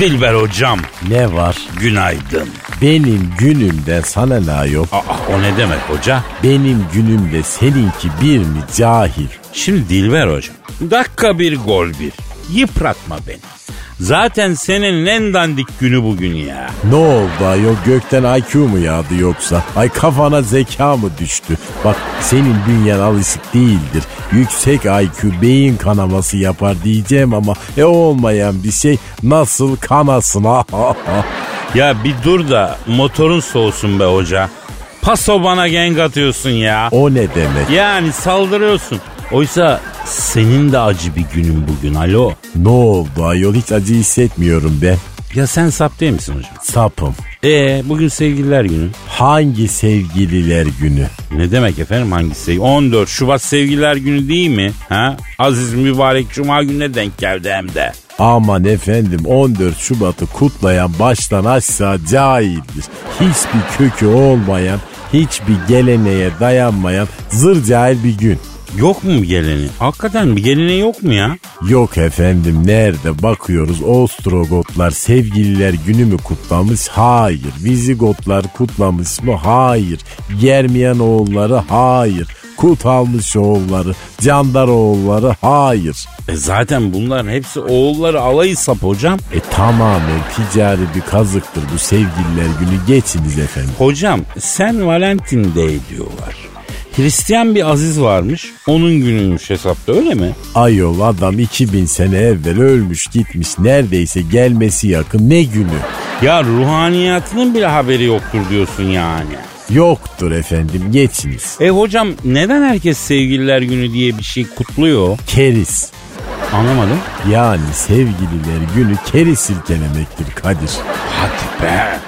Dilber hocam Ne var? günaydın. Benim günümde sana ne yok? Aa, o ne demek hoca? Benim günümde seninki bir mi cahil? Şimdi Dilber hocam. Dakika bir gol bir. Yıpratma beni. Zaten senin en dandik günü bugün ya. Ne oldu ayol gökten IQ mu yağdı yoksa? Ay kafana zeka mı düştü? Bak senin bünyen alışık değildir. Yüksek IQ beyin kanaması yapar diyeceğim ama e olmayan bir şey nasıl kanasın? Ya bir dur da motorun soğusun be hoca. Paso bana genk atıyorsun ya. o ne demek? Yani saldırıyorsun. Oysa senin de acı bir günün bugün alo. Ne oldu ayol hiç acı hissetmiyorum ben. Ya sen sap değil misin hocam? Sapım. Ee bugün sevgililer günü. Hangi sevgililer günü? Ne demek efendim hangisi? 14 Şubat sevgililer günü değil mi? Ha? Aziz mübarek cuma gününe denk geldi hem de. Aman efendim 14 Şubat'ı kutlayan baştan aşağı cahildir. Hiçbir kökü olmayan, hiçbir geleneğe dayanmayan zır cahil bir gün. Yok mu bir geleni? Hakikaten bir geleni yok mu ya? Yok efendim nerede bakıyoruz Ostrogotlar sevgililer günü mü kutlamış? Hayır. Vizigotlar kutlamış mı? Hayır. Germiyan oğulları? Hayır. Kut almış oğulları, Candar oğulları? Hayır. E zaten bunların hepsi oğulları alayı sap hocam. E tamamen ticari bir kazıktır bu sevgililer günü. Geçiniz efendim. Hocam sen Valentin Day diyorlar. Hristiyan bir aziz varmış. Onun günüymüş hesapta öyle mi? Ayol adam 2000 sene evvel ölmüş gitmiş neredeyse gelmesi yakın ne günü? Ya ruhaniyatının bile haberi yoktur diyorsun yani. Yoktur efendim geçiniz. E hocam neden herkes sevgililer günü diye bir şey kutluyor? Keriz. Anlamadım. Yani sevgililer günü keri silkelemektir Kadir. Hadi be.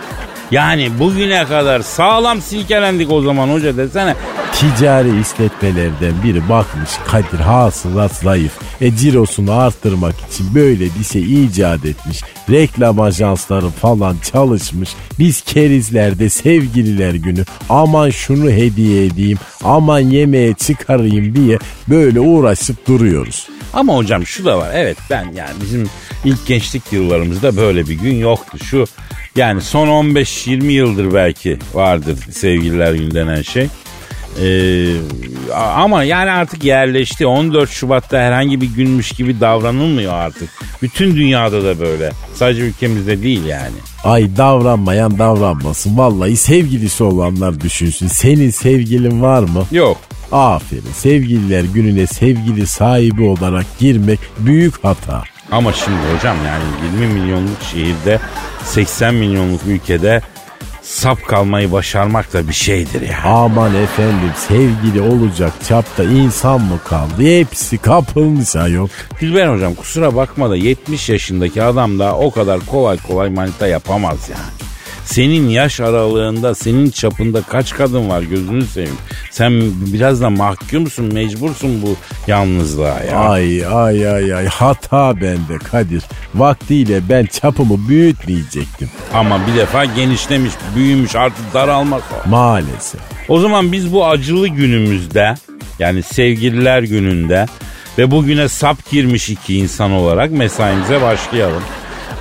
Yani bugüne kadar sağlam silkelendik o zaman hoca desene. Ticari işletmelerden biri bakmış Kadir hasılat zayıf. E cirosunu arttırmak için böyle bir şey icat etmiş. Reklam ajansları falan çalışmış. Biz kerizlerde sevgililer günü aman şunu hediye edeyim aman yemeğe çıkarayım diye böyle uğraşıp duruyoruz. Ama hocam şu da var. Evet ben yani bizim ilk gençlik yıllarımızda böyle bir gün yoktu. Şu yani son 15-20 yıldır belki vardır sevgililer günü denen şey. Ee, ama yani artık yerleşti. 14 Şubat'ta herhangi bir günmüş gibi davranılmıyor artık. Bütün dünyada da böyle. Sadece ülkemizde değil yani. Ay davranmayan davranmasın. Vallahi sevgilisi olanlar düşünsün. Senin sevgilin var mı? Yok. Aferin. Sevgililer gününe sevgili sahibi olarak girmek büyük hata. Ama şimdi hocam yani 20 milyonluk şehirde 80 milyonluk ülkede sap kalmayı başarmak da bir şeydir ya. Aman efendim sevgili olacak çapta insan mı kaldı? Hepsi kapılmış ayol. Dilber hocam kusura bakma da 70 yaşındaki adam da o kadar kolay kolay manita yapamaz yani. Senin yaş aralığında, senin çapında kaç kadın var gözünü seveyim. Sen biraz da mahkumsun, mecbursun bu yalnızlığa ya. Ay ay ay ay hata bende Kadir. Vaktiyle ben çapımı büyütmeyecektim. Ama bir defa genişlemiş, büyümüş artık daralmak o. Maalesef. O zaman biz bu acılı günümüzde yani sevgililer gününde ve bugüne sap girmiş iki insan olarak mesaimize başlayalım.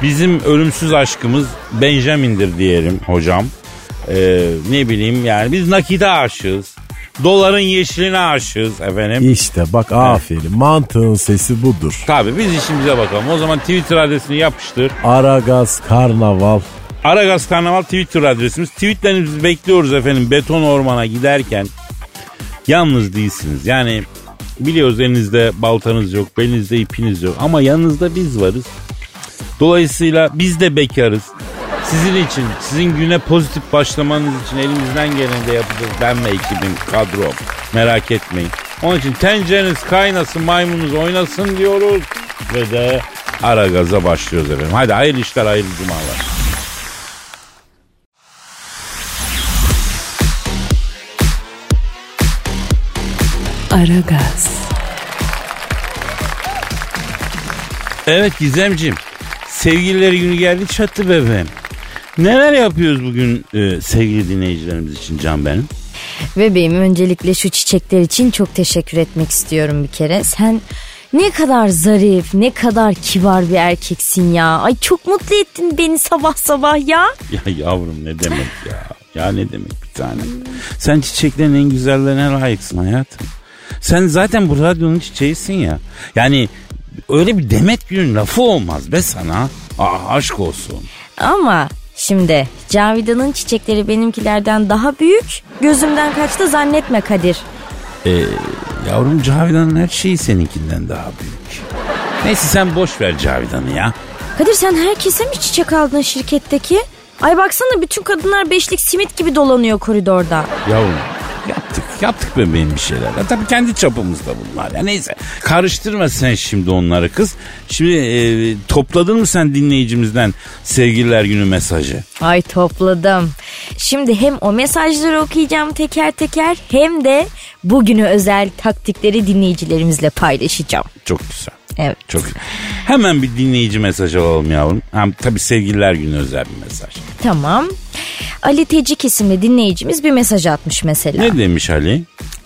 Bizim ölümsüz aşkımız Benjamin'dir diyelim hocam. Ee, ne bileyim yani biz nakite aşığız. Doların yeşiline aşığız efendim. İşte bak aferin mantığın sesi budur. Tabii biz işimize bakalım. O zaman Twitter adresini yapıştır. Aragaz Karnaval. Aragaz Karnaval Twitter adresimiz. Tweetlerinizi bekliyoruz efendim. Beton ormana giderken yalnız değilsiniz. Yani biliyoruz elinizde baltanız yok, belinizde ipiniz yok. Ama yanınızda biz varız. Dolayısıyla biz de bekarız. Sizin için, sizin güne pozitif başlamanız için elimizden geleni de yapacağız. Ben ve ekibim, kadro. Merak etmeyin. Onun için tencereniz kaynasın, maymununuz oynasın diyoruz. Ve de ara gaza başlıyoruz efendim. Hadi hayırlı işler, hayırlı cumalar. Aragaz, Evet Gizemciğim. Sevgilileri günü geldi çattı bebeğim. Neler yapıyoruz bugün e, sevgili dinleyicilerimiz için Can benim? Bebeğim öncelikle şu çiçekler için çok teşekkür etmek istiyorum bir kere. Sen ne kadar zarif, ne kadar kibar bir erkeksin ya. Ay çok mutlu ettin beni sabah sabah ya. Ya yavrum ne demek ya. Ya ne demek bir tanem. Sen çiçeklerin en güzellerine layıksın hayatım. Sen zaten bu radyonun çiçeğisin ya. Yani öyle bir demet günün lafı olmaz be sana. Aa, aşk olsun. Ama şimdi Cavidan'ın çiçekleri benimkilerden daha büyük. Gözümden kaçtı zannetme Kadir. Ee, yavrum Cavidan'ın her şeyi seninkinden daha büyük. Neyse sen boş ver Cavidan'ı ya. Kadir sen herkese mi çiçek aldın şirketteki? Ay baksana bütün kadınlar beşlik simit gibi dolanıyor koridorda. Yavrum yaptık bebeğim bir şeyler. Ya, tabii kendi çapımızda bunlar ya neyse. Karıştırma sen şimdi onları kız. Şimdi e, topladın mı sen dinleyicimizden sevgililer günü mesajı? Ay topladım. Şimdi hem o mesajları okuyacağım teker teker hem de bugünü özel taktikleri dinleyicilerimizle paylaşacağım. Çok güzel. Evet. Çok Hemen bir dinleyici mesaj alalım yavrum. Hem tabii sevgililer günü özel bir mesaj. Tamam. Ali Tecik isimli dinleyicimiz bir mesaj atmış mesela. Ne demiş Ali?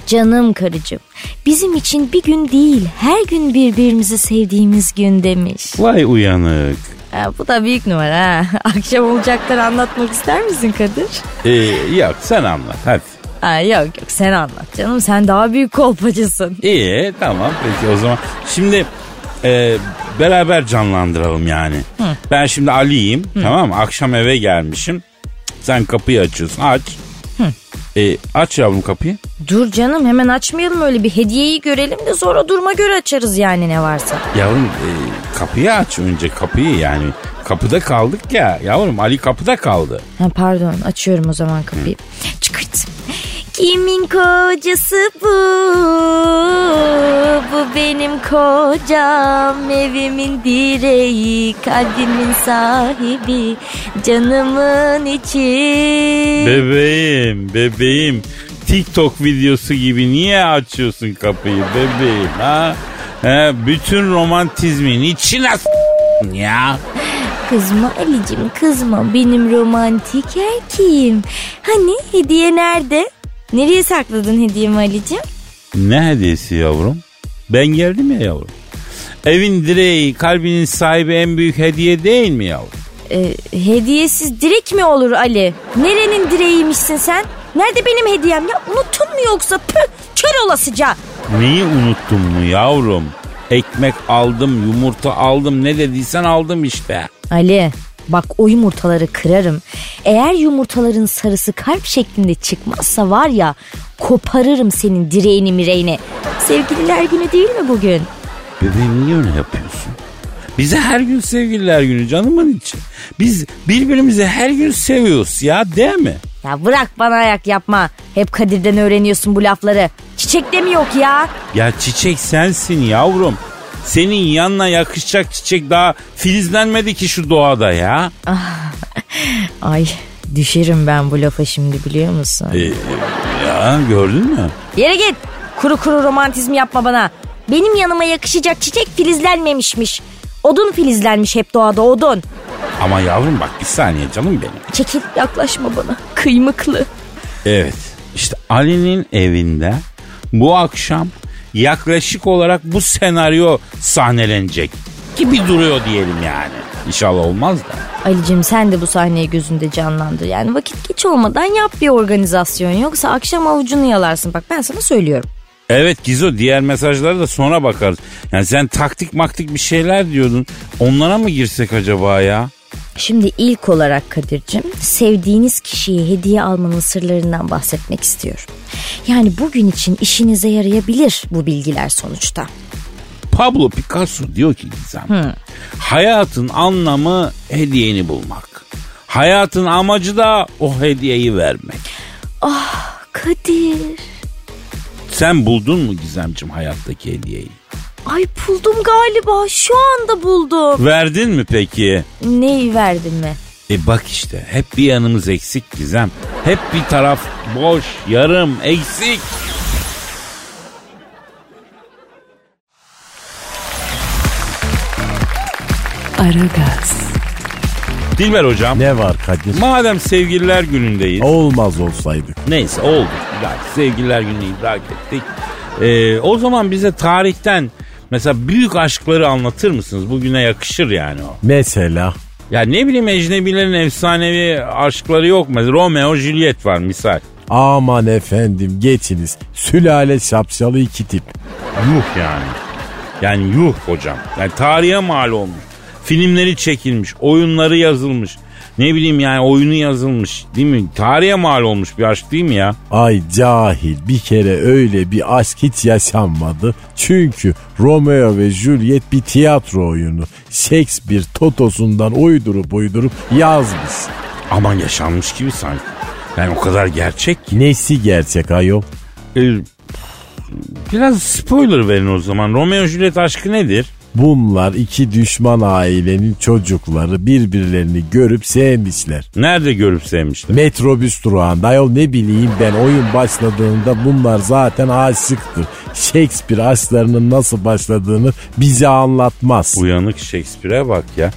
Canım karıcığım bizim için bir gün değil her gün birbirimizi sevdiğimiz gün demiş. Vay uyanık. Ha, bu da büyük numara ha. Akşam olacakları anlatmak ister misin Kadir? Ee, yok sen anlat hadi. Ha, yok yok sen anlat canım sen daha büyük kolpacısın. İyi tamam peki o zaman. Şimdi e, beraber canlandıralım yani. Ben şimdi Ali'yim tamam mı? Akşam eve gelmişim. Sen kapıyı açıyorsun aç. E, aç yavrum kapıyı. Dur canım hemen açmayalım öyle bir hediyeyi görelim de sonra duruma göre açarız yani ne varsa. Yavrum e, kapıyı aç önce kapıyı yani. Kapıda kaldık ya yavrum Ali kapıda kaldı. Ha, pardon açıyorum o zaman kapıyı. Çıkırt. Kimin kocası bu? Bu benim kocam, evimin direği, kalbimin sahibi, canımın içi. Bebeğim bebeğim TikTok videosu gibi niye açıyorsun kapıyı bebeğim ha? He, bütün romantizmin içine s- ya. Kızma Ali'cim kızma benim romantik erkeğim. Hani hediye nerede? Nereye sakladın hediyemi Ali'cim? Ne hediyesi yavrum? Ben geldim ya yavrum. Evin direği, kalbinin sahibi en büyük hediye değil mi yavrum? Ee, hediyesiz direk mi olur Ali? Nerenin direğiymişsin sen? Nerede benim hediyem ya? Unuttun mu yoksa? Püh, kör olasıca. Neyi unuttun mu yavrum? Ekmek aldım, yumurta aldım, ne dediysen aldım işte. Ali bak o yumurtaları kırarım. Eğer yumurtaların sarısı kalp şeklinde çıkmazsa var ya koparırım senin direğini mireğini. Sevgililer günü değil mi bugün? Bebeğim niye öyle yapıyorsun? Bize her gün sevgililer günü canımın içi. Biz birbirimizi her gün seviyoruz ya değil mi? Ya bırak bana ayak yapma. Hep Kadir'den öğreniyorsun bu lafları. Çiçek de mi yok ya? Ya çiçek sensin yavrum. Senin yanına yakışacak çiçek daha filizlenmedi ki şu doğada ya. Ay düşerim ben bu lafa şimdi biliyor musun? Ee, ya gördün mü? Yere git. Kuru kuru romantizm yapma bana. Benim yanıma yakışacak çiçek filizlenmemişmiş. Odun filizlenmiş hep doğada odun. Ama yavrum bak bir saniye canım benim. Çekil yaklaşma bana. Kıymıklı. Evet işte Ali'nin evinde bu akşam yaklaşık olarak bu senaryo sahnelenecek gibi duruyor diyelim yani. İnşallah olmaz da. Ali'cim sen de bu sahneyi gözünde canlandır. Yani vakit geç olmadan yap bir organizasyon. Yoksa akşam avucunu yalarsın. Bak ben sana söylüyorum. Evet Gizo diğer mesajlara da sonra bakarız. Yani sen taktik maktik bir şeyler diyordun. Onlara mı girsek acaba ya? Şimdi ilk olarak Kadir'cim sevdiğiniz kişiye hediye almanın sırlarından bahsetmek istiyorum. Yani bugün için işinize yarayabilir bu bilgiler sonuçta. Pablo Picasso diyor ki Gizem. Hayatın anlamı hediyeni bulmak. Hayatın amacı da o hediyeyi vermek. Kadir. Sen buldun mu Gizemcim hayattaki hediyeyi? Ay buldum galiba şu anda buldum. Verdin mi peki? Neyi verdin mi? E bak işte hep bir yanımız eksik Gizem. Hep bir taraf boş, yarım, eksik. Aragaz, Dilber hocam. Ne var Kadir? Madem sevgililer günündeyiz. Olmaz olsaydık. Neyse oldu. Yani sevgililer gününü idrak ettik. Ee, o zaman bize tarihten mesela büyük aşkları anlatır mısınız? Bugüne yakışır yani o. Mesela Ya ne bileyim ecnebilerin efsanevi aşkları yok mu? Romeo Juliet var misal. aman efendim geçiniz. Sülale şapşalı iki tip. Yuh yani. Yani yuh hocam. Yani tarihe mal olmuş. Filmleri çekilmiş, oyunları yazılmış. Ne bileyim yani oyunu yazılmış değil mi? Tarihe mal olmuş bir aşk değil mi ya? Ay cahil bir kere öyle bir aşk hiç yaşanmadı. Çünkü Romeo ve Juliet bir tiyatro oyunu. Shakespeare totosundan uydurup uydurup yazmış. Ama yaşanmış gibi sanki. Yani o kadar gerçek ki. Nesi gerçek ayol? Ee, biraz spoiler verin o zaman. Romeo Juliet aşkı nedir? Bunlar iki düşman ailenin çocukları birbirlerini görüp sevmişler. Nerede görüp sevmişler? Metrobüs durağında ayol ne bileyim ben oyun başladığında bunlar zaten aşıktır. Shakespeare aşklarının nasıl başladığını bize anlatmaz. Uyanık Shakespeare'e bak ya.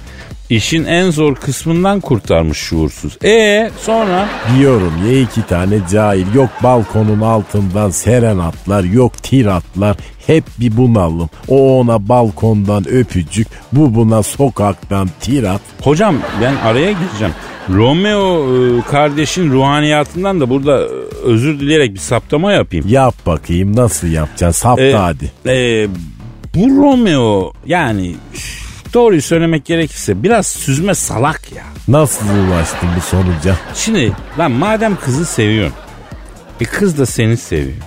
İşin en zor kısmından kurtarmış şuursuz. E sonra? Diyorum ya iki tane cahil yok balkonun altından serenatlar yok tiratlar hep bir bunalım. O ona balkondan öpücük bu buna sokaktan tirat. Hocam ben araya gireceğim. Romeo e, kardeşin ruhaniyatından da burada e, özür dileyerek bir saptama yapayım. Yap bakayım nasıl yapacaksın sapta E, hadi. e, bu Romeo yani doğruyu söylemek gerekirse biraz süzme salak ya. Nasıl ulaştın bu sonuca? Şimdi lan madem kızı seviyorsun. E kız da seni seviyor.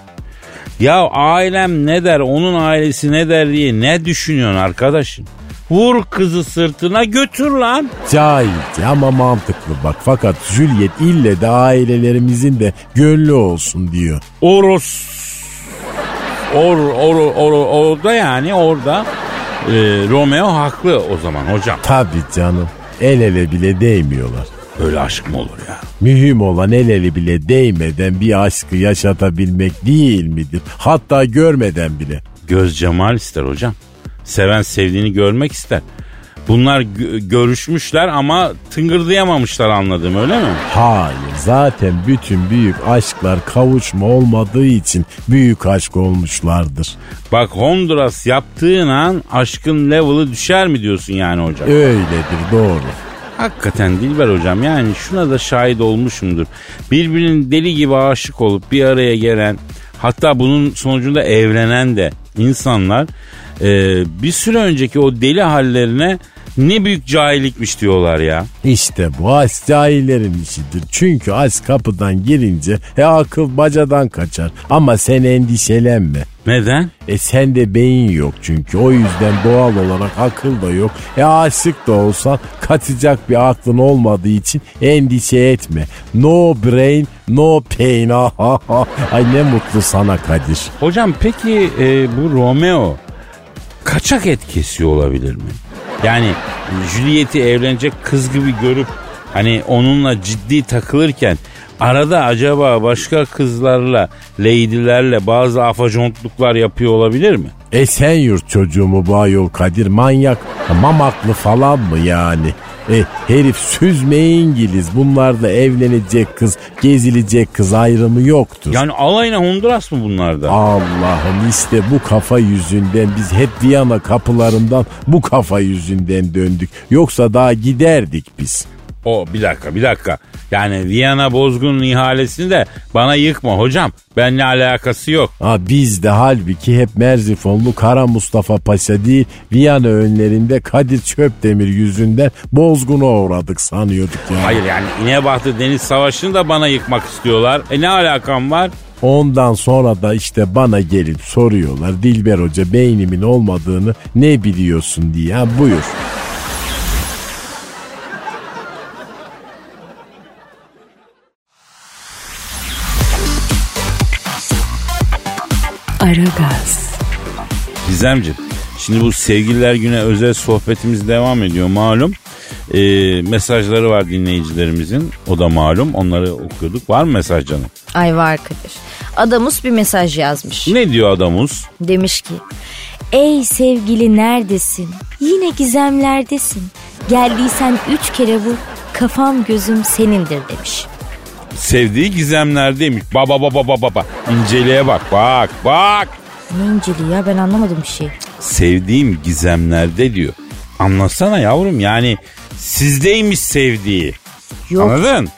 Ya ailem ne der onun ailesi ne der diye ne düşünüyorsun arkadaşım? Vur kızı sırtına götür lan. Cahilce ama mantıklı bak fakat Juliet ille de ailelerimizin de gönlü olsun diyor. Oros. Or, or, or, orada yani orada e, Romeo haklı o zaman hocam. Tabii canım el ele bile değmiyorlar. Böyle aşk mı olur ya? Mühim olan el ele bile değmeden bir aşkı yaşatabilmek değil midir? Hatta görmeden bile. Göz cemal ister hocam. Seven sevdiğini görmek ister. Bunlar gö- görüşmüşler ama tıngırdayamamışlar anladım öyle mi? Hayır zaten bütün büyük aşklar kavuşma olmadığı için büyük aşk olmuşlardır. Bak Honduras yaptığın an aşkın level'ı düşer mi diyorsun yani hocam? Öyledir doğru. Hakikaten Dilber hocam yani şuna da şahit olmuşumdur. Birbirinin deli gibi aşık olup bir araya gelen hatta bunun sonucunda evlenen de insanlar e, bir süre önceki o deli hallerine ne büyük cahillikmiş diyorlar ya. İşte bu aşk cahillerin işidir. Çünkü aşk kapıdan girince e akıl bacadan kaçar. Ama sen endişelenme. Neden? E sende beyin yok çünkü o yüzden doğal olarak akıl da yok. E aşık da olsan kaçacak bir aklın olmadığı için endişe etme. No brain no pain. Ay ne mutlu sana Kadir. Hocam peki e, bu Romeo kaçak et kesiyor olabilir mi? Yani Juliet'i evlenecek kız gibi görüp hani onunla ciddi takılırken arada acaba başka kızlarla, lady'lerle bazı afacontluklar yapıyor olabilir mi? Esenyurt çocuğu mu bu ayol Kadir manyak mamaklı falan mı yani? E, herif süzme İngiliz bunlarda evlenecek kız gezilecek kız ayrımı yoktur. Yani alayına Honduras mı bunlarda? Allah'ım işte bu kafa yüzünden biz hep Viyana kapılarından bu kafa yüzünden döndük. Yoksa daha giderdik biz. O bir dakika bir dakika. Yani Viyana bozgunun ihalesini de bana yıkma hocam. Benimle alakası yok. Ha biz de halbuki hep Merzifonlu Kara Mustafa Paşa değil Viyana önlerinde Kadir Çöpdemir yüzünden bozguna uğradık sanıyorduk ya. Hayır yani İnebahtı Deniz Savaşı'nı da bana yıkmak istiyorlar. E ne alakam var? Ondan sonra da işte bana gelip soruyorlar Dilber Hoca beynimin olmadığını ne biliyorsun diye. Ha, buyur. Aragaz, Gizemciğim şimdi bu sevgililer güne özel sohbetimiz devam ediyor malum. E, mesajları var dinleyicilerimizin. O da malum. Onları okuyorduk. Var mı mesaj canım? Ay var Kadir. Adamus bir mesaj yazmış. Ne diyor adamız? Demiş ki Ey sevgili neredesin? Yine gizemlerdesin. Geldiysen üç kere vur. Kafam gözüm senindir demiş. Sevdiği gizemlerdeymiş. Baba baba baba baba. İnceliğe bak bak bak. Ne inceliği ya ben anlamadım bir şey. Sevdiğim gizemlerde diyor. Anlasana yavrum yani sizdeymiş sevdiği. Yok Anladın?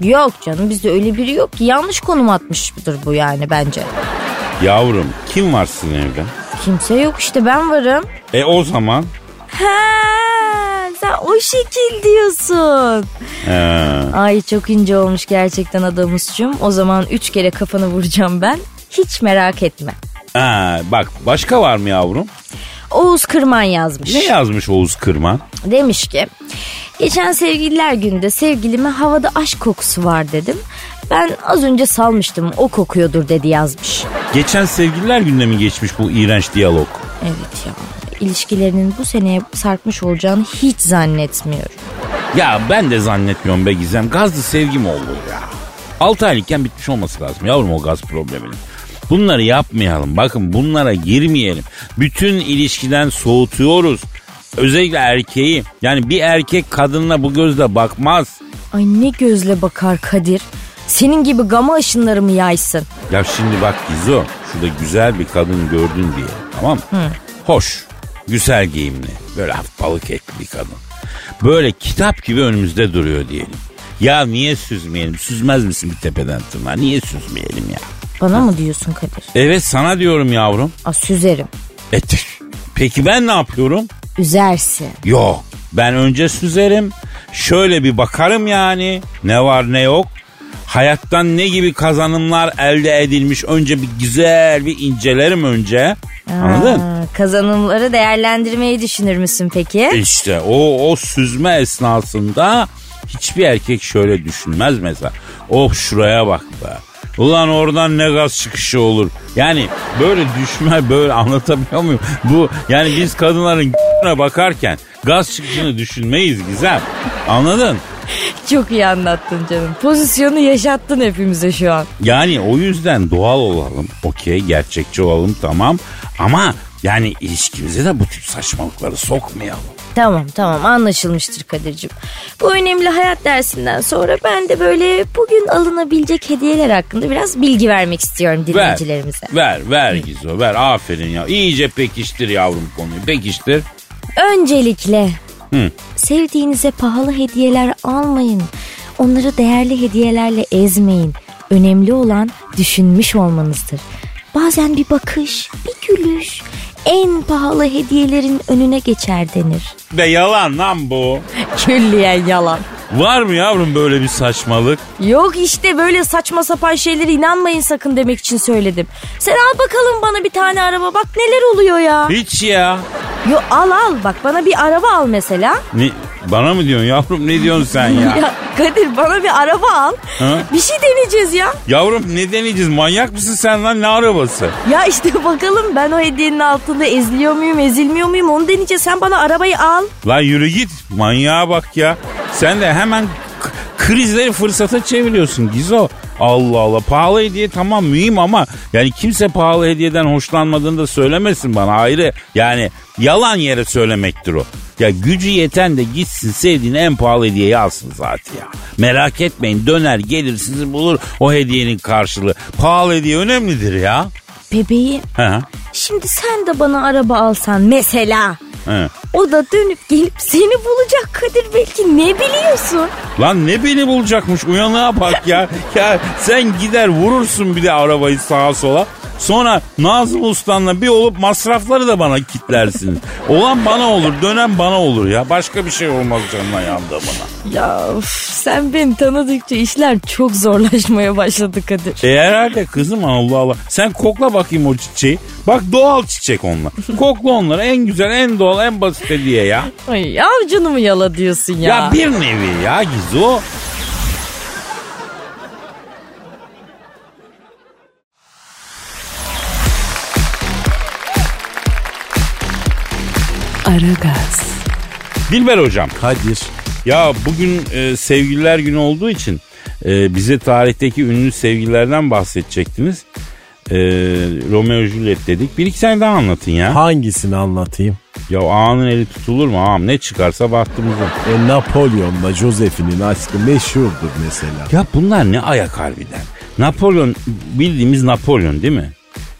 yok canım bizde öyle biri yok ki. Yanlış konum atmıştır bu yani bence. Yavrum kim var sizin evde? Kimse yok işte ben varım. E o zaman Ha, sen o şekil diyorsun. He. Ay çok ince olmuş gerçekten adamızcığım. O zaman üç kere kafanı vuracağım ben. Hiç merak etme. Ha, bak başka var mı yavrum? Oğuz Kırman yazmış. Ne yazmış Oğuz Kırman? Demiş ki geçen sevgililer günde sevgilime havada aşk kokusu var dedim. Ben az önce salmıştım o kokuyordur dedi yazmış. Geçen sevgililer günde mi geçmiş bu iğrenç diyalog? Evet ya ilişkilerinin bu seneye sarkmış olacağını hiç zannetmiyorum. Ya ben de zannetmiyorum be Gizem. Gazlı sevgi mi olur ya? 6 aylıkken bitmiş olması lazım yavrum o gaz probleminin. Bunları yapmayalım. Bakın bunlara girmeyelim. Bütün ilişkiden soğutuyoruz. Özellikle erkeği. Yani bir erkek kadınla bu gözle bakmaz. Ay ne gözle bakar Kadir. Senin gibi gama ışınları mı yaysın? Ya şimdi bak Gizo. Şurada güzel bir kadın gördün diye. Tamam mı? Hoş. Güzel giyimli. Böyle hafif balık etli bir kadın. Böyle kitap gibi önümüzde duruyor diyelim. Ya niye süzmeyelim? Süzmez misin bir tepeden tırnağa? Niye süzmeyelim ya? Bana mı diyorsun Kadir? Evet sana diyorum yavrum. Aa, süzerim. E, tüh. peki ben ne yapıyorum? Üzersin. Yok. Ben önce süzerim. Şöyle bir bakarım yani. Ne var ne yok. Hayattan ne gibi kazanımlar elde edilmiş. Önce bir güzel bir incelerim önce. Anladın? Aa, kazanımları değerlendirmeyi düşünür müsün peki? İşte o, o süzme esnasında hiçbir erkek şöyle düşünmez mesela. Oh şuraya bak be. Ulan oradan ne gaz çıkışı olur. Yani böyle düşme böyle anlatabiliyor muyum? Bu yani biz kadınların bakarken gaz çıkışını düşünmeyiz Gizem. Anladın? Çok iyi anlattın canım. Pozisyonu yaşattın hepimize şu an. Yani o yüzden doğal olalım. Okey gerçekçi olalım tamam. Ama yani ilişkimize de bu tip saçmalıkları sokmayalım. Tamam tamam anlaşılmıştır Kadir'cim. Bu önemli hayat dersinden sonra ben de böyle bugün alınabilecek hediyeler hakkında biraz bilgi vermek istiyorum Ver, dinleyicilerimize. ver, ver Gizo, ver. Aferin ya. İyice pekiştir yavrum konuyu. Pekiştir. Öncelikle Hı. sevdiğinize pahalı hediyeler almayın. Onları değerli hediyelerle ezmeyin. Önemli olan düşünmüş olmanızdır. Bazen bir bakış, bir gülüş en pahalı hediyelerin önüne geçer denir. Be yalan lan bu. Külliyen yalan. Var mı yavrum böyle bir saçmalık? Yok işte böyle saçma sapan şeylere inanmayın sakın demek için söyledim. Sen al bakalım bana bir tane araba bak neler oluyor ya. Hiç ya. Yo al al bak bana bir araba al mesela. Ne, bana mı diyorsun yavrum ne diyorsun sen ya? Ya Kadir bana bir araba al. Ha? Bir şey deneyeceğiz ya. Yavrum ne deneyeceğiz manyak mısın sen lan ne arabası? Ya işte bakalım ben o hediyenin altında eziliyor muyum ezilmiyor muyum onu deneyeceğiz. Sen bana arabayı al. Lan yürü git manyağa bak ya. Sen de hemen Krizleri fırsata çeviriyorsun Gizo. Allah Allah pahalı hediye tamam mühim ama yani kimse pahalı hediyeden hoşlanmadığını da söylemesin bana ayrı. Yani yalan yere söylemektir o. Ya gücü yeten de gitsin sevdiğini en pahalı hediyeyi alsın zaten ya. Merak etmeyin döner gelir sizi bulur o hediyenin karşılığı. Pahalı hediye önemlidir ya. Bebeğim He. şimdi sen de bana araba alsan mesela. He. O da dönüp gelip seni bulacak Kadir belki ne biliyorsun? Lan ne beni bulacakmış uyanığa bak ya. ya sen gider vurursun bir de arabayı sağa sola. Sonra Nazım Usta'nla bir olup masrafları da bana kitlersin. Olan bana olur, dönen bana olur ya. Başka bir şey olmaz canına yandı bana. Ya of, sen beni tanıdıkça işler çok zorlaşmaya başladı Kadir. E herhalde kızım Allah Allah. Sen kokla bakayım o çiçeği. Bak doğal çiçek onlar. Kokla onları en güzel, en doğal, en basit hediye ya. Ay avcunu mu yala diyorsun ya? Ya, bir nevi ya Gizo. Aragaz, Dilber hocam. Kadir. Ya bugün e, sevgililer günü olduğu için e, bize tarihteki ünlü sevgililerden bahsedecektiniz. E, Romeo Juliet dedik. Bir iki tane daha anlatın ya. Hangisini anlatayım? Ya ağanın eli tutulur mu ağam? Ne çıkarsa bahtımıza. E, Napolyon'la Josephine'in aşkı meşhurdur mesela. Ya bunlar ne ayak harbiden? Napolyon bildiğimiz Napolyon değil mi?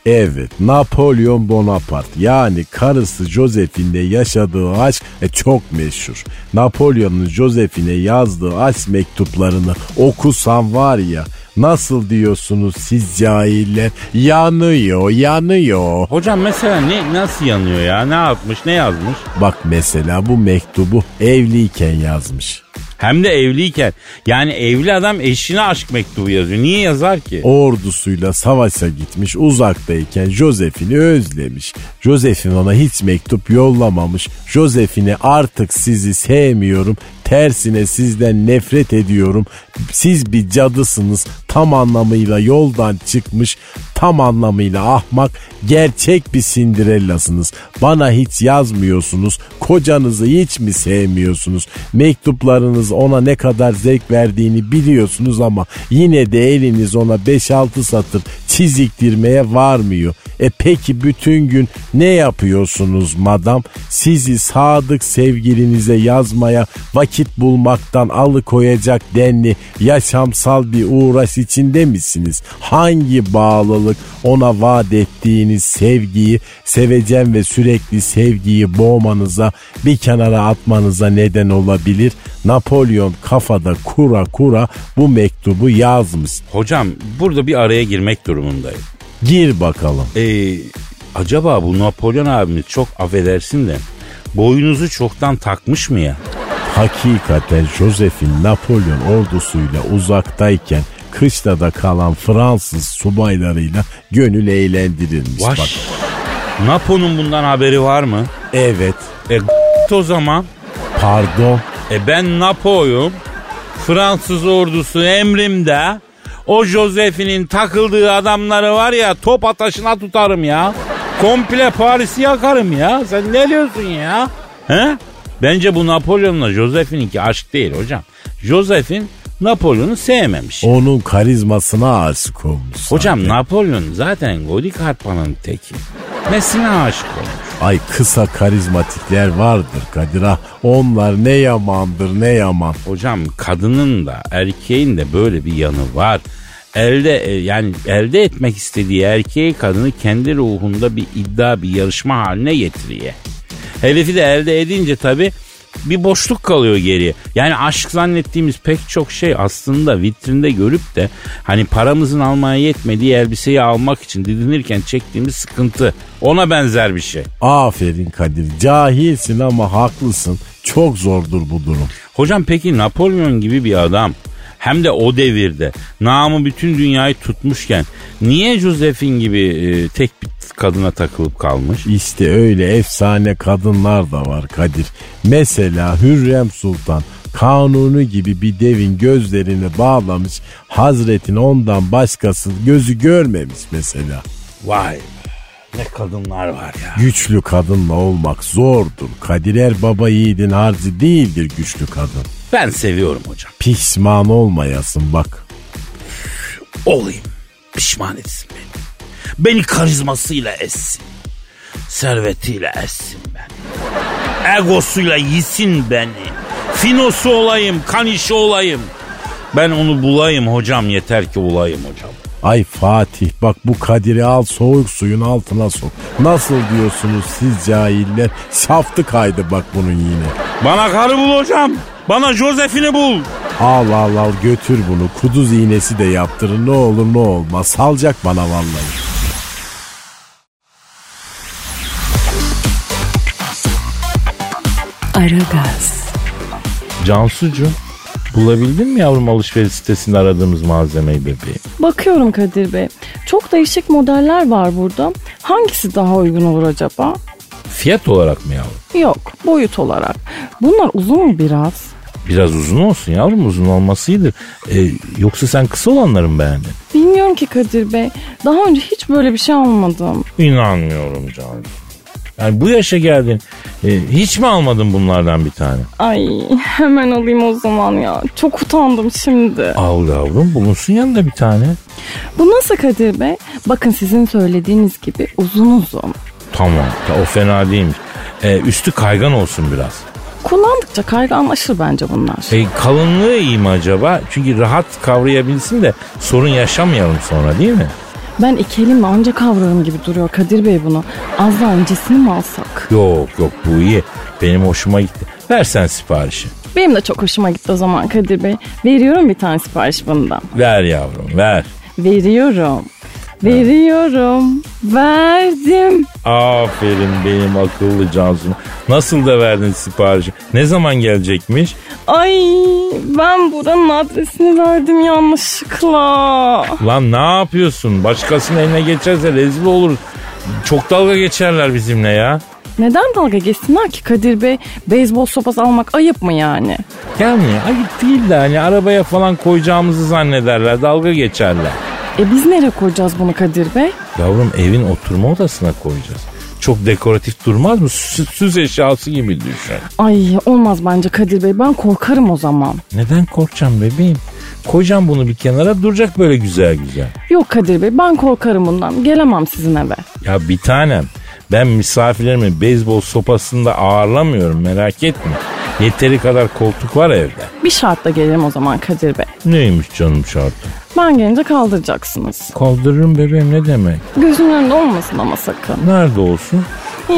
Evet Napolyon Bonaparte yani karısı Josephine'le yaşadığı aşk e, çok meşhur. Napolyon'un Josephine'e yazdığı aşk mektuplarını okusam var ya nasıl diyorsunuz siz cahiller yanıyor yanıyor. Hocam mesela ne nasıl yanıyor ya? Ne yapmış? Ne yazmış? Bak mesela bu mektubu evliyken yazmış. Hem de evliyken. Yani evli adam eşine aşk mektubu yazıyor. Niye yazar ki? Ordusuyla savaşa gitmiş uzaktayken Josephine'i özlemiş. Josephine ona hiç mektup yollamamış. Josephine artık sizi sevmiyorum. Tersine sizden nefret ediyorum. Siz bir cadısınız. Tam anlamıyla yoldan çıkmış. Tam anlamıyla ahmak. Gerçek bir Cinderella'sınız. Bana hiç yazmıyorsunuz. Kocanızı hiç mi sevmiyorsunuz? Mektuplarınız ona ne kadar zevk verdiğini biliyorsunuz ama yine de eliniz ona 5-6 satır çiziktirmeye varmıyor. E peki bütün gün ne yapıyorsunuz madam? Sizi sadık sevgilinize yazmaya vakit bulmaktan alıkoyacak denli yaşamsal bir uğraş içinde misiniz? Hangi bağlılık ona vaat ettiğiniz sevgiyi, sevecen ve sürekli sevgiyi boğmanıza, bir kenara atmanıza neden olabilir? Napolyon kafada kura kura bu mektubu yazmış. Hocam burada bir araya girmek durumundayım. Gir bakalım. Ee, acaba bu Napolyon abimiz çok affedersin de boynuzu çoktan takmış mı ya? Hakikaten Josephine Napolyon ordusuyla uzaktayken kışlada kalan Fransız subaylarıyla gönül eğlendirilmiş. Vaş. Bak. Napo'nun bundan haberi var mı? Evet. E o zaman. Pardon. E ben Napo'yum. Fransız ordusu emrimde. O Josephine'in takıldığı adamları var ya top ataşına tutarım ya. Komple Paris'i yakarım ya. Sen ne diyorsun ya? He? Bence bu Napolyon'la Josephine'inki aşk değil hocam. Josephine Napolyon'u sevmemiş. Onun karizmasına aşık olmuş. Hocam zaten. Napolyon zaten Godik Harpan'ın teki. Nesine aşık olmuş? Ay kısa karizmatikler vardır Kadir ah. Onlar ne yamandır ne yaman. Hocam kadının da erkeğin de böyle bir yanı var. Elde e, yani elde etmek istediği erkeği kadını kendi ruhunda bir iddia bir yarışma haline getiriyor. Hedefi de elde edince tabi bir boşluk kalıyor geriye. Yani aşk zannettiğimiz pek çok şey aslında vitrinde görüp de hani paramızın almaya yetmediği elbiseyi almak için didinirken çektiğimiz sıkıntı. Ona benzer bir şey. Aferin Kadir cahilsin ama haklısın. Çok zordur bu durum. Hocam peki Napolyon gibi bir adam hem de o devirde namı bütün dünyayı tutmuşken niye Josephine gibi e, tek bir kadına takılıp kalmış? İşte öyle efsane kadınlar da var Kadir. Mesela Hürrem Sultan Kanuni gibi bir devin gözlerini bağlamış. Hazretin ondan başkası gözü görmemiş mesela. Vay be, ne kadınlar var ya. Güçlü kadınla olmak zordur. Kadir er baba yiğidin harcı değildir güçlü kadın. Ben seviyorum hocam. Pişman olmayasın bak. Olayım. Pişman etsin beni. Beni karizmasıyla essin. Servetiyle essin beni. Egosuyla yisin beni. Finosu olayım, kanişi olayım. Ben onu bulayım hocam yeter ki bulayım hocam. Ay Fatih bak bu Kadir'i al soğuk suyun altına sok. Nasıl diyorsunuz siz cahiller? Şaftı kaydı bak bunun yine. Bana karı bul hocam. Bana Joseph'ini bul. Al al al götür bunu. Kuduz iğnesi de yaptırın ne olur ne olmaz. Salacak bana vallahi. Aragaz, Cansucu bulabildin mi yavrum alışveriş sitesinde aradığımız malzemeyi bebeğim? Bakıyorum Kadir Bey. Çok değişik modeller var burada. Hangisi daha uygun olur acaba? Fiyat olarak mı yavrum? Yok, boyut olarak. Bunlar uzun mu biraz? Biraz uzun olsun yavrum uzun olması iyidir. Ee, yoksa sen kısa olanları mı beğendin? Bilmiyorum ki Kadir Bey. Daha önce hiç böyle bir şey almadım. İnanmıyorum Cansu. Yani bu yaşa geldin. Ee, hiç mi almadın bunlardan bir tane? Ay hemen alayım o zaman ya. Çok utandım şimdi. Al yavrum bulunsun yanında bir tane. Bu nasıl Kadir Bey? Bakın sizin söylediğiniz gibi uzun uzun. Tamam ta- o fena değilmiş. Ee, üstü kaygan olsun biraz. Kullandıkça kayganlaşır bence bunlar. E, kalınlığı iyi mi acaba? Çünkü rahat kavrayabilsin de sorun yaşamayalım sonra değil mi? Ben iki elimle anca kavrarım gibi duruyor Kadir Bey bunu. Az daha öncesini mi alsak? Yok yok bu iyi. Benim hoşuma gitti. Versen siparişi. Benim de çok hoşuma gitti o zaman Kadir Bey. Veriyorum bir tane sipariş bundan. Ver yavrum ver. Veriyorum. Veriyorum. Verdim. Aferin benim akıllı Cansu'm. Nasıl da verdin siparişi? Ne zaman gelecekmiş? Ay ben buranın adresini verdim yanlışlıkla. Lan ne yapıyorsun? Başkasının eline geçerse rezil olur. Çok dalga geçerler bizimle ya. Neden dalga geçsinler ki Kadir Bey? Beyzbol sopası almak ayıp mı yani? Yani ayıp değil de hani arabaya falan koyacağımızı zannederler. Dalga geçerler. E biz nereye koyacağız bunu Kadir Bey? Yavrum evin oturma odasına koyacağız. Çok dekoratif durmaz mı? Süs, süs eşyası gibi düşün. Ay olmaz bence Kadir Bey ben korkarım o zaman. Neden korkacağım bebeğim? Koyacağım bunu bir kenara duracak böyle güzel güzel. Yok Kadir Bey ben korkarım bundan gelemem sizin eve. Ya bir tanem ben misafirlerimi beyzbol sopasında ağırlamıyorum merak etme. Yeteri kadar koltuk var evde. Bir şartla gelirim o zaman Kadir Bey. Neymiş canım şartı? Ben gelince kaldıracaksınız. Kaldırırım bebeğim ne demek? Gözümün önünde olmasın ama sakın. Nerede olsun?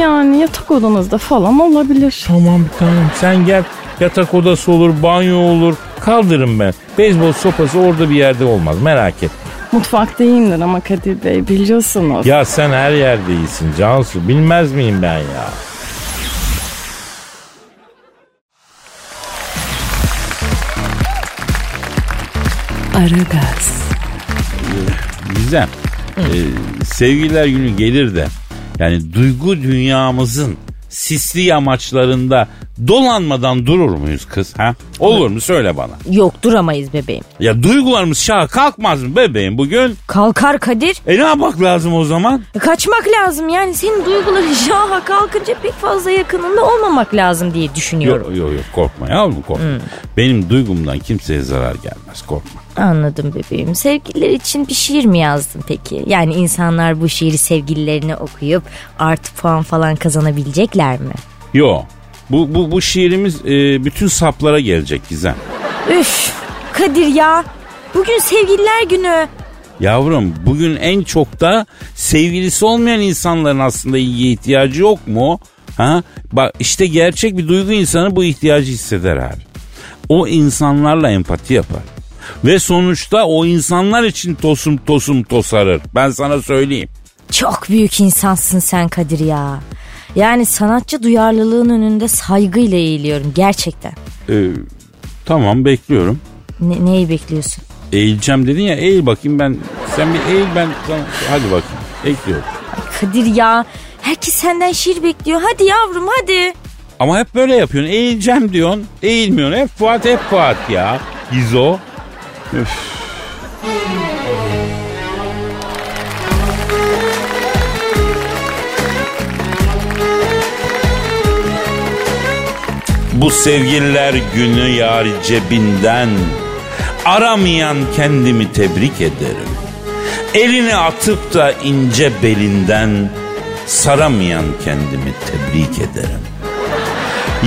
Yani yatak odanızda falan olabilir. Tamam bir tanem sen gel. Yatak odası olur, banyo olur. Kaldırırım ben. Beyzbol sopası orada bir yerde olmaz merak etme. Mutfakta iyiyimdir ama Kadir Bey biliyorsunuz. Ya sen her yerde iyisin Cansu. Bilmez miyim ben ya? Aragaz, Gizem. e, sevgililer günü gelir de yani duygu dünyamızın sisli yamaçlarında dolanmadan durur muyuz kız ha? Olur mu söyle bana. Yok duramayız bebeğim. Ya duygularımız şaha kalkmaz mı bebeğim bugün? Kalkar Kadir. E ne yapmak lazım o zaman? Kaçmak lazım yani senin duyguların şaha kalkınca pek fazla yakınında olmamak lazım diye düşünüyorum. Yok yok yok korkma yavrum korkma. Benim duygumdan kimseye zarar gelmez korkma. Anladım bebeğim. Sevgililer için bir şiir mi yazdın peki? Yani insanlar bu şiiri sevgililerine okuyup artı puan falan kazanabilecekler mi? Yo bu, bu, bu şiirimiz e, bütün saplara gelecek Gizem. Üf Kadir ya. Bugün sevgililer günü. Yavrum bugün en çok da sevgilisi olmayan insanların aslında ilgiye ihtiyacı yok mu? Ha? Bak işte gerçek bir duygu insanı bu ihtiyacı hisseder abi. O insanlarla empati yapar. Ve sonuçta o insanlar için tosum tosum tosarır. Ben sana söyleyeyim. Çok büyük insansın sen Kadir ya. Yani sanatçı duyarlılığın önünde saygıyla eğiliyorum gerçekten. Ee, tamam bekliyorum. Ne, neyi bekliyorsun? Eğileceğim dedin ya eğil bakayım ben. Sen bir eğil ben hadi bakayım. Bekliyorum. Kadir ya herkes senden şiir bekliyor. Hadi yavrum hadi. Ama hep böyle yapıyorsun. Eğileceğim diyorsun. Eğilmiyorsun. Hep Fuat hep Fuat ya. Gizo. Üf. Bu sevgililer günü yar cebinden. Aramayan kendimi tebrik ederim. Elini atıp da ince belinden Saramayan kendimi tebrik ederim.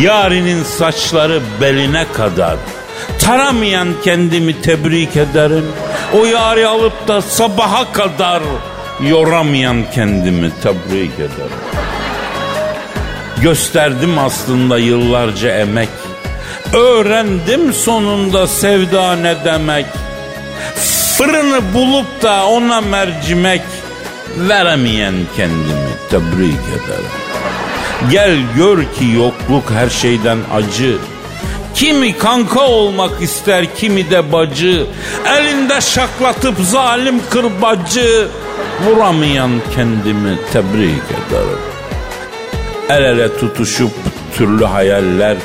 Yarinin saçları beline kadar Taramayan kendimi tebrik ederim. O yari alıp da sabaha kadar Yoramayan kendimi tebrik ederim Gösterdim aslında yıllarca emek. Öğrendim sonunda sevda ne demek. Fırını bulup da ona mercimek Veremeyen kendimi tebrik ederim. Gel gör ki yokluk her şeyden acı. Kimi kanka olmak ister kimi de bacı. Elinde şaklatıp zalim kırbacı. Vuramayan kendimi tebrik ederim El ele tutuşup türlü hayaller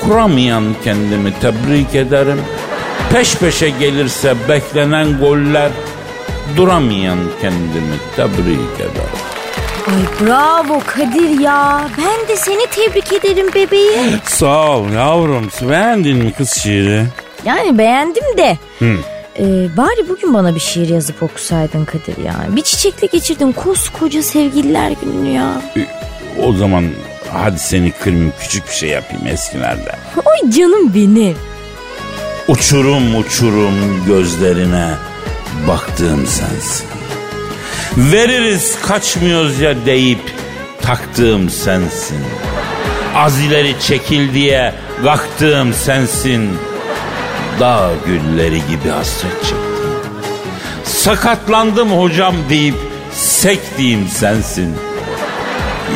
Kuramayan kendimi tebrik ederim Peş peşe gelirse beklenen goller Duramayan kendimi tebrik ederim Ay bravo Kadir ya. Ben de seni tebrik ederim bebeğim. Sağ ol yavrum. Beğendin mi kız şiiri? Yani beğendim de. Ee, bari bugün bana bir şiir yazıp okusaydın Kadir ya. Bir çiçekle geçirdim koskoca sevgililer gününü ya. O zaman hadi seni kırmayayım küçük bir şey yapayım eskilerden. Oy canım benim. Uçurum uçurum gözlerine baktığım sensin. Veririz kaçmıyoruz ya deyip taktığım sensin. Az ileri çekil diye kalktığım sensin. Dağ gülleri gibi hasret çektim. Sakatlandım hocam deyip sektiğim sensin.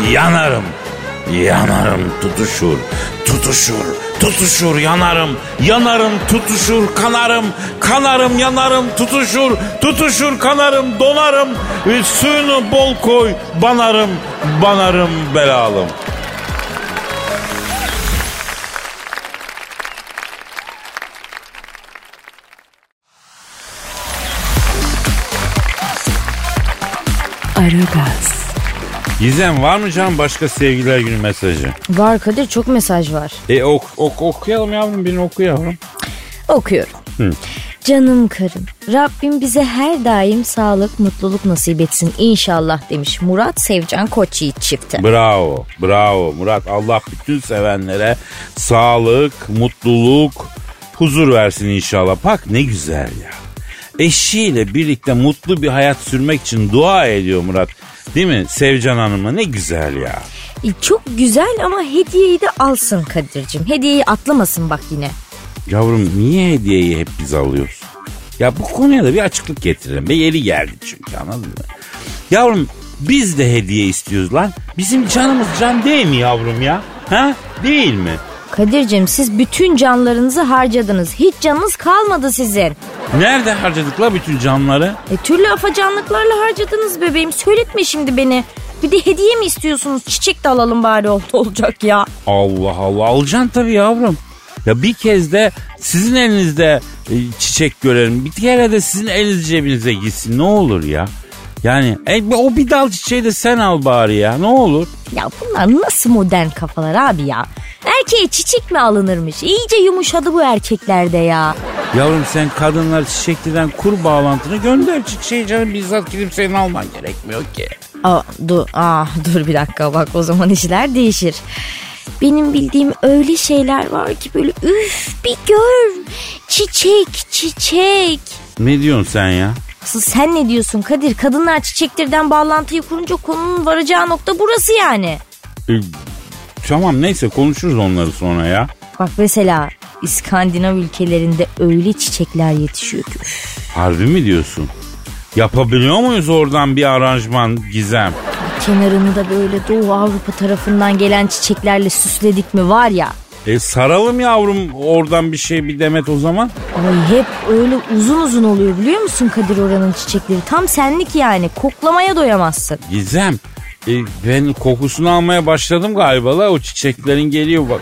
Yanarım, yanarım tutuşur, tutuşur, tutuşur yanarım, yanarım tutuşur kanarım, kanarım yanarım tutuşur, tutuşur kanarım donarım, e, suyunu bol koy banarım, banarım belalım. Aragaz, Gizem var mı canım başka sevgililer günü mesajı? Var Kadir çok mesaj var. E ok, ok, okuyalım yavrum birini oku yavrum. Okuyorum. Canım karım, Rabbim bize her daim sağlık, mutluluk nasip etsin inşallah demiş Murat Sevcan Koçyiğit çifti. Bravo, bravo Murat. Allah bütün sevenlere sağlık, mutluluk, huzur versin inşallah. Bak ne güzel ya. Eşiyle birlikte mutlu bir hayat sürmek için dua ediyor Murat. Değil mi Sevcan Hanım'a ne güzel ya. E, çok güzel ama hediyeyi de alsın Kadir'cim. Hediyeyi atlamasın bak yine. Yavrum niye hediyeyi hep biz alıyoruz? Ya bu konuya da bir açıklık getirelim. Ve yeri geldi çünkü anladın mı? Yavrum biz de hediye istiyoruz lan. Bizim canımız can değil mi yavrum ya? Ha? Değil mi? Kadir'cim siz bütün canlarınızı harcadınız. Hiç canınız kalmadı sizin. Nerede harcadık la bütün canları? E, türlü afacanlıklarla harcadınız bebeğim. Söyletme şimdi beni. Bir de hediye mi istiyorsunuz? Çiçek de alalım bari oldu olacak ya. Allah Allah alacaksın tabii yavrum. Ya bir kez de sizin elinizde e, çiçek görelim. Bir kere de sizin eliniz cebinize gitsin ne olur ya. Yani e, o bir dal çiçeği de sen al bari ya ne olur. Ya bunlar nasıl modern kafalar abi ya? Erkeğe çiçek mi alınırmış? İyice yumuşadı bu erkeklerde ya. Yavrum sen kadınlar çiçekliden kur bağlantını gönder çiçeği canım bizzat gidip senin alman gerekmiyor ki. Aa, dur, ah, dur bir dakika bak o zaman işler değişir. Benim bildiğim öyle şeyler var ki böyle üf bir gör. Çiçek çiçek. Ne diyorsun sen ya? Asıl sen ne diyorsun Kadir? Kadınlar çiçeklerden bağlantıyı kurunca konunun varacağı nokta burası yani. E, tamam neyse konuşuruz onları sonra ya. Bak mesela İskandinav ülkelerinde öyle çiçekler yetişiyor ki. Harbi mi diyorsun? Yapabiliyor muyuz oradan bir aranjman Gizem? Kenarını da böyle Doğu Avrupa tarafından gelen çiçeklerle süsledik mi var ya. E saralım yavrum oradan bir şey bir demet o zaman. Ay hep öyle uzun uzun oluyor biliyor musun Kadir oranın çiçekleri? Tam senlik yani koklamaya doyamazsın. Gizem e, ben kokusunu almaya başladım galiba la o çiçeklerin geliyor bak.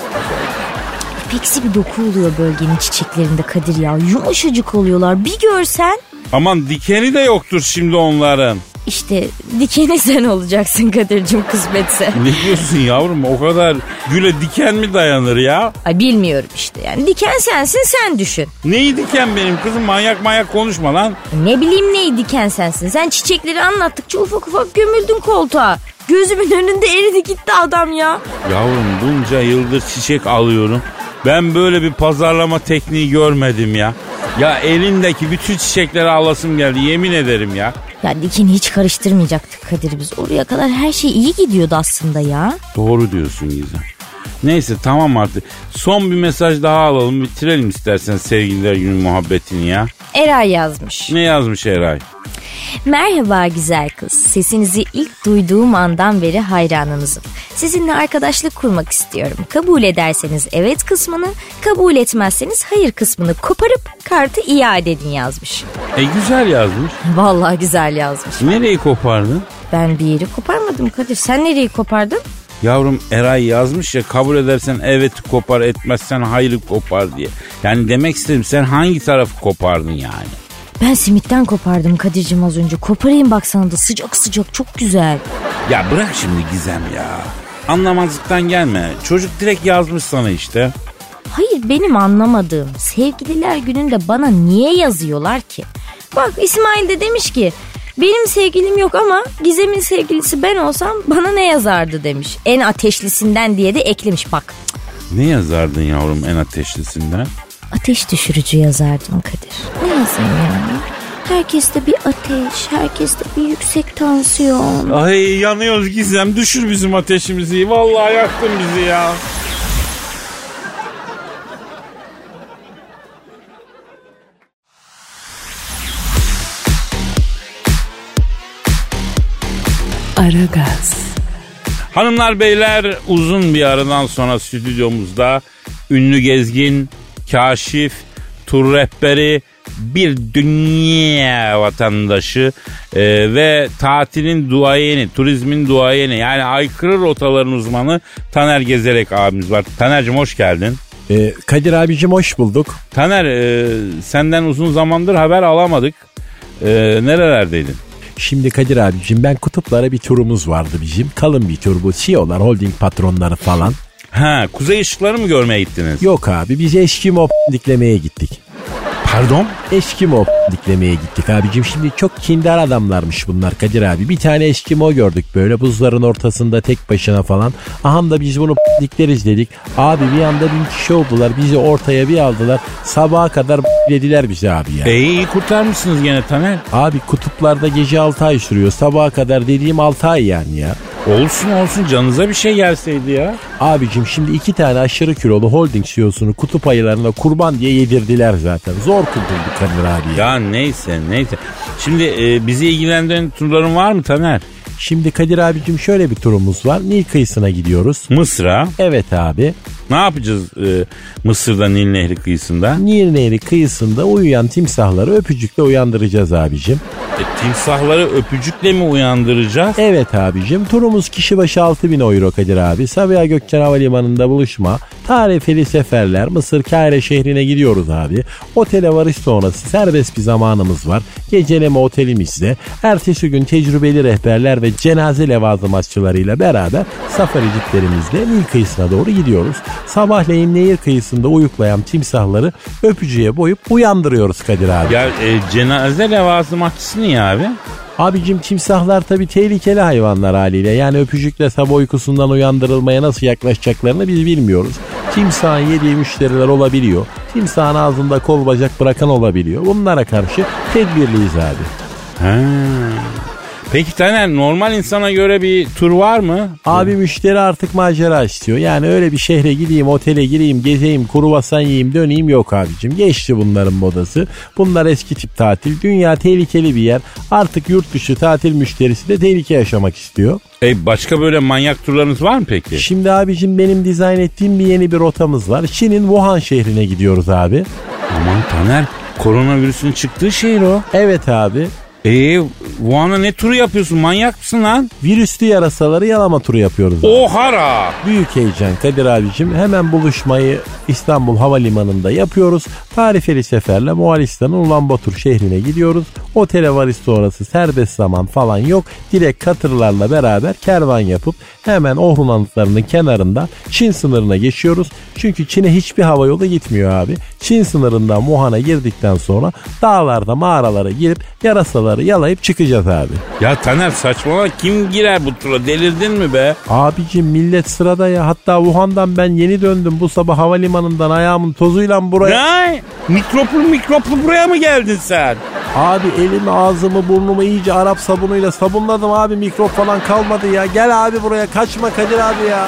Peksi bir doku oluyor bölgenin çiçeklerinde Kadir ya. Yumuşacık oluyorlar bir görsen. Aman dikeni de yoktur şimdi onların. İşte dikeni sen olacaksın Kadir'cim kısmetse. Ne diyorsun yavrum o kadar güle diken mi dayanır ya? Ay bilmiyorum işte yani diken sensin sen düşün. Neyi diken benim kızım manyak manyak konuşma lan. Ne bileyim neyi diken sensin. Sen çiçekleri anlattıkça ufak ufak gömüldün koltuğa. Gözümün önünde eridi gitti adam ya. Yavrum bunca yıldır çiçek alıyorum. Ben böyle bir pazarlama tekniği görmedim ya. Ya elindeki bütün çiçekleri alasım geldi yemin ederim ya. Ya dikeni hiç karıştırmayacaktık Kadir biz. Oraya kadar her şey iyi gidiyordu aslında ya. Doğru diyorsun Gizem. Neyse tamam artık. Son bir mesaj daha alalım. Bitirelim istersen sevgililer günü muhabbetini ya. Eray yazmış. Ne yazmış Eray? Merhaba güzel kız. Sesinizi ilk duyduğum andan beri hayranınızım. Sizinle arkadaşlık kurmak istiyorum. Kabul ederseniz evet kısmını, kabul etmezseniz hayır kısmını koparıp kartı iade edin yazmış. E güzel yazmış. Vallahi güzel yazmış. Nereyi kopardın? Ben bir yeri koparmadım Kadir. Sen nereyi kopardın? Yavrum Eray yazmış ya kabul edersen evet kopar etmezsen hayır kopar diye. Yani demek istedim sen hangi tarafı kopardın yani? Ben simitten kopardım Kadir'cim az önce. Koparayım bak sana da sıcak sıcak çok güzel. Ya bırak şimdi Gizem ya. Anlamazlıktan gelme. Çocuk direkt yazmış sana işte. Hayır benim anlamadığım sevgililer gününde bana niye yazıyorlar ki? Bak İsmail de demiş ki benim sevgilim yok ama Gizem'in sevgilisi ben olsam bana ne yazardı demiş. En ateşlisinden diye de eklemiş bak. Ne yazardın yavrum en ateşlisinden? Ateş düşürücü yazardım Kadir. Ne yazayım yani? Herkeste bir ateş, herkeste bir yüksek tansiyon. Ay yanıyoruz Gizem düşür bizim ateşimizi. Vallahi yaktın bizi ya. Aragaz, Hanımlar beyler uzun bir aradan sonra stüdyomuzda ünlü gezgin, kaşif, tur rehberi, bir dünya vatandaşı e, ve tatilin duayeni, turizmin duayeni yani aykırı rotaların uzmanı Taner Gezerek abimiz var. Taner'cim hoş geldin. Ee, Kadir abicim hoş bulduk. Taner e, senden uzun zamandır haber alamadık. E, nerelerdeydin? Şimdi Kadir abicim ben kutuplara bir turumuz vardı bizim. Kalın bir tur bu. CEO'lar, holding patronları falan. Ha, kuzey ışıkları mı görmeye gittiniz? Yok abi biz Eskimo diklemeye gittik. Pardon? Eskimo diklemeye gittik abicim. Şimdi çok kindar adamlarmış bunlar Kadir abi. Bir tane Eskimo gördük böyle buzların ortasında tek başına falan. Aha da biz bunu dikleriz dedik. Abi bir anda bin kişi oldular. Bizi ortaya bir aldılar. Sabaha kadar dediler bize abi ya. E, iyi kurtarmışsınız gene Taner. Abi kutuplarda gece 6 ay sürüyor. Sabaha kadar dediğim 6 ay yani ya. Olsun olsun canınıza bir şey gelseydi ya. Abicim şimdi iki tane aşırı kilolu holding CEO'sunu kutup ayılarına kurban diye yedirdiler zaten. Zor kurtulduk Kadir abi ya. Neyse neyse. Şimdi e, bizi ilgilendiren turların var mı Taner? Şimdi Kadir abicim şöyle bir turumuz var. Nil kıyısına gidiyoruz. Mısır'a. Evet abi. Ne yapacağız e, Mısır'da Nil Nehri kıyısında? Nil Nehri kıyısında uyuyan timsahları öpücükle uyandıracağız abicim. E, timsahları öpücükle mi uyandıracağız? Evet abicim turumuz kişi başı 6000 euro Kadir abi. Sabiha Gökçen Havalimanı'nda buluşma. Tarifeli seferler Mısır Kahire şehrine gidiyoruz abi. Otele varış sonrası serbest bir zamanımız var. Geceleme otelimizde. Ertesi gün tecrübeli rehberler ve cenaze levazımatçılarıyla beraber safari jiplerimizle Nil kıyısına doğru gidiyoruz. Sabahleyin nehir kıyısında uyuklayan timsahları öpücüğe boyup uyandırıyoruz Kadir abi. Ya e, cenaze levazımatçısı niye abi? Abicim timsahlar tabii tehlikeli hayvanlar haliyle. Yani öpücükle sabah uykusundan uyandırılmaya nasıl yaklaşacaklarını biz bilmiyoruz. Timsahın yediği müşteriler olabiliyor. Timsahın ağzında kol bacak bırakan olabiliyor. Bunlara karşı tedbirliyiz abi. Ha. Peki Taner normal insana göre bir tur var mı? Abi müşteri artık macera istiyor. Yani öyle bir şehre gideyim, otele gireyim, gezeyim, kuruvasan yiyeyim, döneyim yok abicim. Geçti bunların modası. Bunlar eski tip tatil. Dünya tehlikeli bir yer. Artık yurt dışı tatil müşterisi de tehlike yaşamak istiyor. E, başka böyle manyak turlarınız var mı peki? Şimdi abicim benim dizayn ettiğim bir yeni bir rotamız var. Çin'in Wuhan şehrine gidiyoruz abi. Aman Taner koronavirüsün çıktığı şehir o. Evet abi. Eee Wuhan'a ne turu yapıyorsun manyak mısın lan? Virüslü yarasaları yalama turu yapıyoruz. abi. Ohara. Büyük heyecan Kadir abicim. Hemen buluşmayı İstanbul Havalimanı'nda yapıyoruz. Tarifeli seferle Moğolistan'ın Ulan Batur şehrine gidiyoruz. Otele varış sonrası serbest zaman falan yok. Direkt katırlarla beraber kervan yapıp hemen Orhun Anıtları'nın kenarında Çin sınırına geçiyoruz. Çünkü Çin'e hiçbir hava yolu gitmiyor abi. Çin sınırından Wuhan'a girdikten sonra dağlarda mağaralara girip yarasaları yalayıp çıkacağız abi. Ya Taner saçmalama kim girer bu tura delirdin mi be? Abicim millet sırada ya. Hatta Wuhan'dan ben yeni döndüm. Bu sabah havalimanından ayağımın tozuyla buraya. Ne? Mikroplu mikroplu buraya mı geldin sen? Abi elimi ağzımı burnumu iyice Arap sabunuyla sabunladım abi. Mikrop falan kalmadı ya. Gel abi buraya kaçma Kadir abi ya.